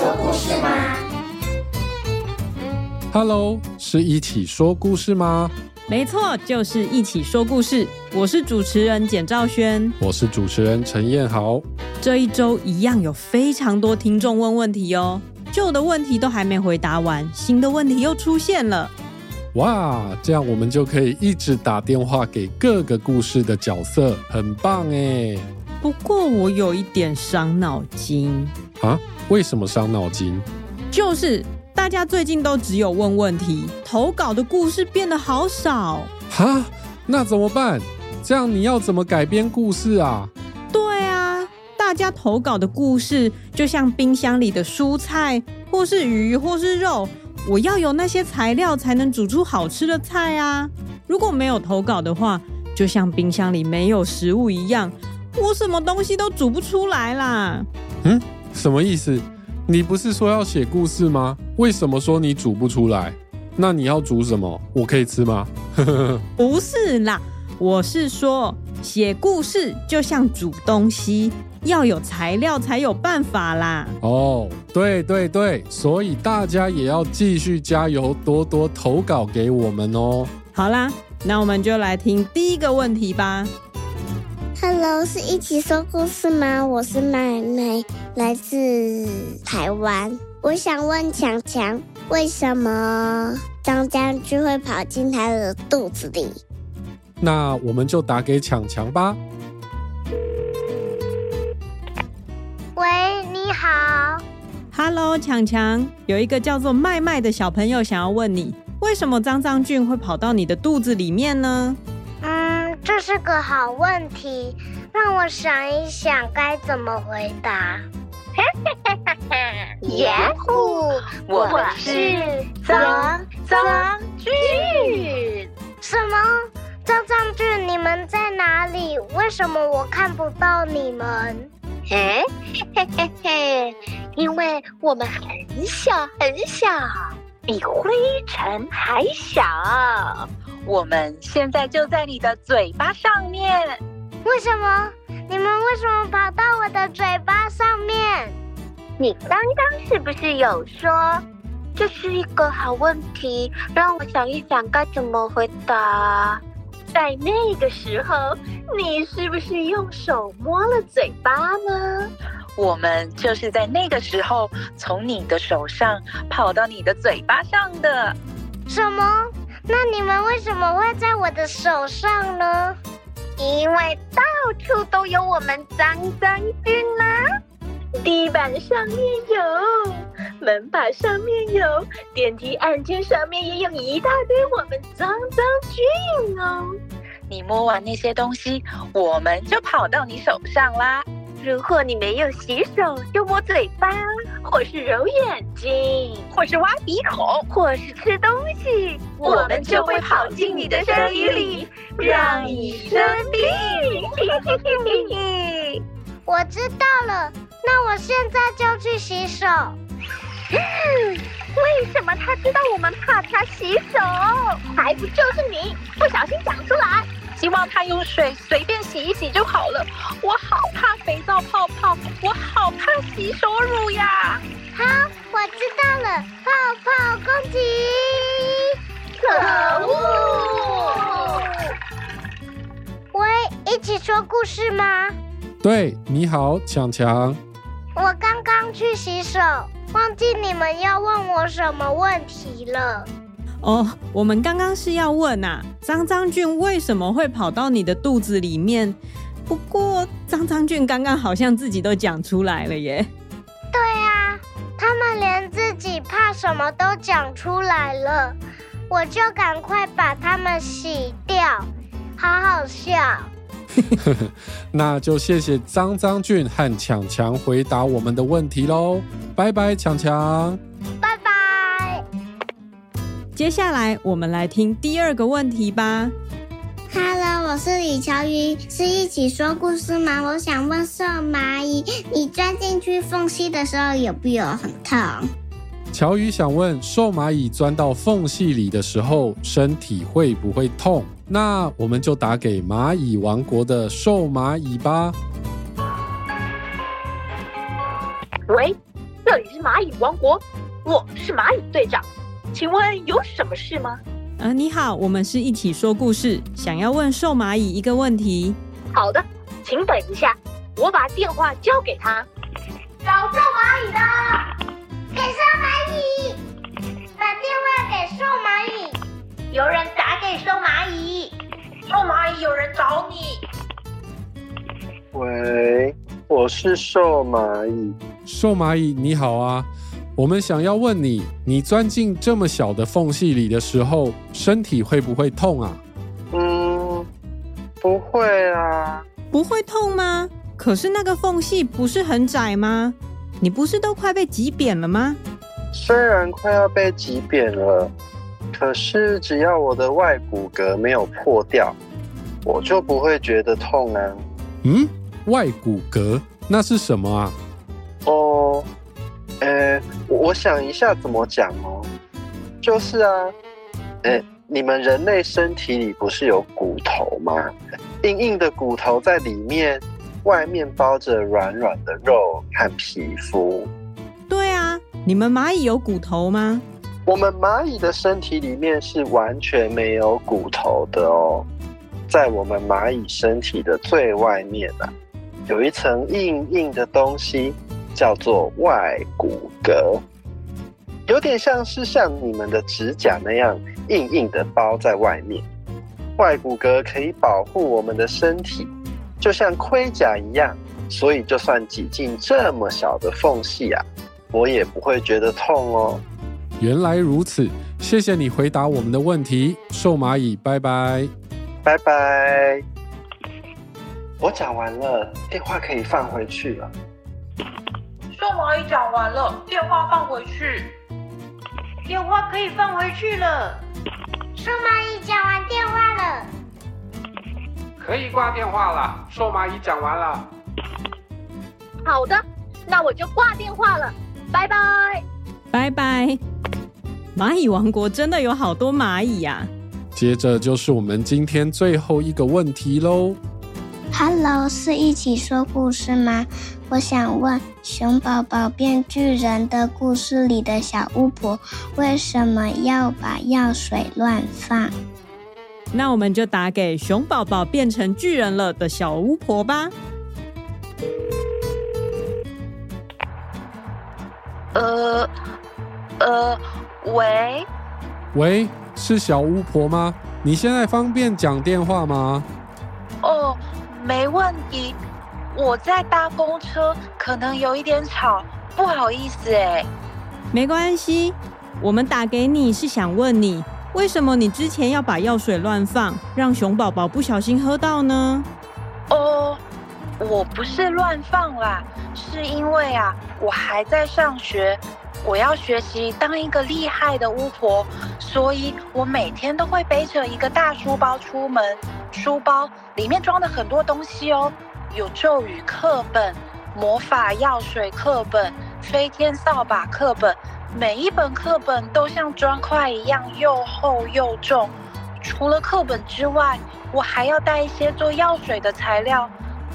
说故事吗？Hello，是一起说故事吗？没错，就是一起说故事。我是主持人简兆轩，我是主持人陈彦豪。这一周一样有非常多听众问问题哦，旧的问题都还没回答完，新的问题又出现了。哇，这样我们就可以一直打电话给各个故事的角色，很棒哎。不过我有一点伤脑筋啊？为什么伤脑筋？就是大家最近都只有问问题，投稿的故事变得好少。哈？那怎么办？这样你要怎么改编故事啊？对啊，大家投稿的故事就像冰箱里的蔬菜，或是鱼，或是肉。我要有那些材料才能煮出好吃的菜啊！如果没有投稿的话，就像冰箱里没有食物一样，我什么东西都煮不出来啦。嗯，什么意思？你不是说要写故事吗？为什么说你煮不出来？那你要煮什么？我可以吃吗？不是啦，我是说写故事就像煮东西。要有材料才有办法啦！哦，对对对，所以大家也要继续加油，多多投稿给我们哦。好啦，那我们就来听第一个问题吧。Hello，是一起说故事吗？我是麦麦，来自台湾。我想问强强，为什么张将军会跑进他的肚子里？那我们就打给强强吧。喂，你好，Hello，强强，有一个叫做麦麦的小朋友想要问你，为什么张张俊会跑到你的肚子里面呢？嗯，这是个好问题，让我想一想该怎么回答。耶呼，我是张张俊。什么？张张俊，你们在哪里？为什么我看不到你们？嘿嘿嘿嘿，因为我们很小很小，比灰尘还小。我们现在就在你的嘴巴上面。为什么？你们为什么跑到我的嘴巴上面？你刚刚是不是有说这是一个好问题？让我想一想该怎么回答。在那个时候，你是不是用手摸了嘴巴呢？我们就是在那个时候从你的手上跑到你的嘴巴上的。什么？那你们为什么会在我的手上呢？因为到处都有我们张张俊啊。地板上面有，门把上面有，电梯按键上面也有一大堆我们张张俊哦。你摸完那些东西，我们就跑到你手上啦。如果你没有洗手，就摸嘴巴，或是揉眼睛，或是挖鼻孔，或是吃东西，我们就会跑进你的身体里，让你生病。我知道了。那我现在就去洗手。为什么他知道我们怕他洗手？还不就是你不小心讲出来？希望他用水随便洗一洗就好了。我好怕肥皂泡泡，我好怕洗手乳呀！好，我知道了，泡泡攻击。可恶！喂，一起说故事吗？对，你好，强强。我刚刚去洗手，忘记你们要问我什么问题了。哦，我们刚刚是要问啊，张张俊为什么会跑到你的肚子里面？不过张张俊刚刚好像自己都讲出来了耶。对啊，他们连自己怕什么都讲出来了，我就赶快把他们洗掉，好好笑。那就谢谢张张俊和强强回答我们的问题喽，拜拜，强强。接下来我们来听第二个问题吧。Hello，我是李乔瑜，是一起说故事吗？我想问瘦蚂蚁，你钻进去缝隙的时候有没有很痛？乔瑜想问，瘦蚂蚁钻到缝隙里的时候，身体会不会痛？那我们就打给蚂蚁王国的瘦蚂蚁吧。喂，这里是蚂蚁王国，我是蚂蚁队长，请问有什么事吗？呃，你好，我们是一起说故事，想要问瘦蚂蚁一个问题。好的，请等一下，我把电话交给他。找瘦蚂蚁的，给瘦蚂蚁，把电话给瘦蚂蚁。有人打给瘦蚂蚁，瘦蚂蚁有人找你。喂，我是瘦蚂蚁。瘦蚂蚁，你好啊！我们想要问你，你钻进这么小的缝隙里的时候，身体会不会痛啊？嗯，不会啊。不会痛吗？可是那个缝隙不是很窄吗？你不是都快被挤扁了吗？虽然快要被挤扁了，可是只要我的外骨骼没有破掉，我就不会觉得痛啊。嗯？外骨骼那是什么啊？哦，呃，我想一下怎么讲哦。就是啊，呃，你们人类身体里不是有骨头吗？硬硬的骨头在里面，外面包着软软的肉和皮肤。对啊，你们蚂蚁有骨头吗？我们蚂蚁的身体里面是完全没有骨头的哦，在我们蚂蚁身体的最外面啊。有一层硬硬的东西，叫做外骨骼，有点像是像你们的指甲那样硬硬的包在外面。外骨骼可以保护我们的身体，就像盔甲一样，所以就算挤进这么小的缝隙啊，我也不会觉得痛哦。原来如此，谢谢你回答我们的问题，瘦蚂蚁，拜拜，拜拜。我讲完了，电话可以放回去了。瘦蚂蚁讲完了，电话放回去。电话可以放回去了。瘦蚂蚁讲完电话了，可以挂电话了。瘦蚂蚁讲完了。好的，那我就挂电话了，拜拜。拜拜。蚂蚁王国真的有好多蚂蚁呀、啊。接着就是我们今天最后一个问题喽。Hello，是一起说故事吗？我想问，熊宝宝变巨人的故事里的小巫婆为什么要把药水乱放？那我们就打给熊宝宝变成巨人了的小巫婆吧。呃，呃，喂，喂，是小巫婆吗？你现在方便讲电话吗？哦。没问题，我在搭公车，可能有一点吵，不好意思哎。没关系，我们打给你是想问你，为什么你之前要把药水乱放，让熊宝宝不小心喝到呢？哦，我不是乱放啦，是因为啊，我还在上学，我要学习当一个厉害的巫婆，所以我每天都会背着一个大书包出门。书包里面装了很多东西哦，有咒语课本、魔法药水课本、飞天扫把课本，每一本课本都像砖块一样又厚又重。除了课本之外，我还要带一些做药水的材料，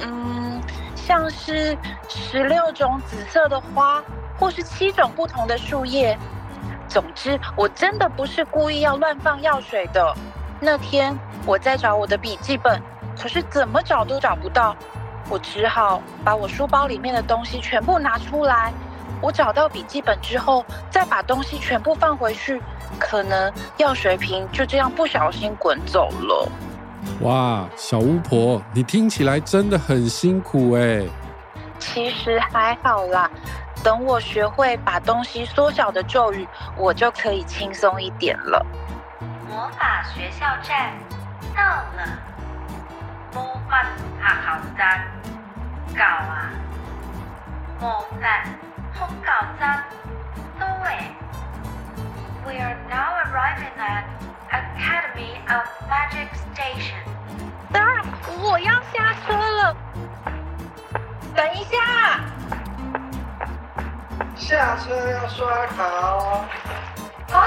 嗯，像是十六种紫色的花，或是七种不同的树叶。总之，我真的不是故意要乱放药水的。那天我在找我的笔记本，可是怎么找都找不到，我只好把我书包里面的东西全部拿出来。我找到笔记本之后，再把东西全部放回去，可能药水瓶就这样不小心滚走了。哇，小巫婆，你听起来真的很辛苦哎。其实还好啦，等我学会把东西缩小的咒语，我就可以轻松一点了。魔法学校站到了，魔法学校站到啊，魔法学校站对，We are now arriving at Academy of Magic Station。啊，我要下车了，等一下，下车要刷卡哦。啊，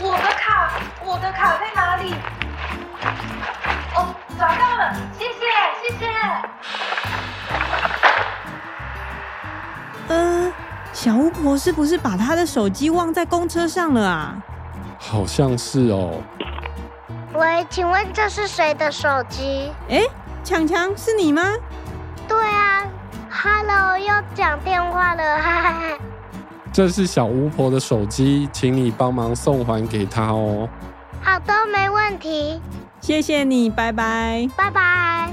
我的卡，我的卡在哪里？哦，找到了，谢谢，谢谢。呃，小巫婆是不是把她的手机忘在公车上了啊？好像是哦。喂，请问这是谁的手机？哎，强强是你吗？对啊，Hello，又讲电话了，哈哈。这是小巫婆的手机，请你帮忙送还给她哦。好的，没问题。谢谢你，拜拜，拜拜。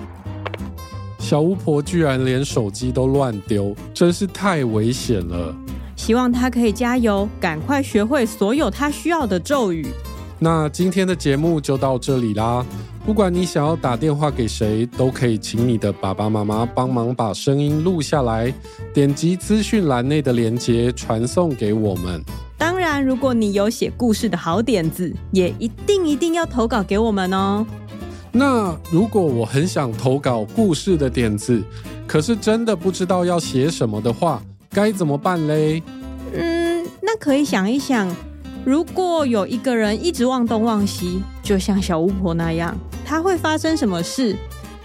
小巫婆居然连手机都乱丢，真是太危险了。希望她可以加油，赶快学会所有她需要的咒语。那今天的节目就到这里啦。不管你想要打电话给谁，都可以请你的爸爸妈妈帮忙把声音录下来，点击资讯栏内的链接传送给我们。当然，如果你有写故事的好点子，也一定一定要投稿给我们哦。那如果我很想投稿故事的点子，可是真的不知道要写什么的话，该怎么办嘞？嗯，那可以想一想。如果有一个人一直忘东忘西，就像小巫婆那样，他会发生什么事？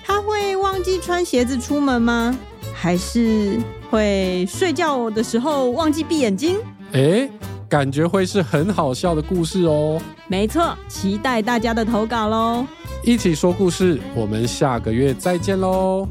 他会忘记穿鞋子出门吗？还是会睡觉的时候忘记闭眼睛？诶，感觉会是很好笑的故事哦。没错，期待大家的投稿喽！一起说故事，我们下个月再见喽！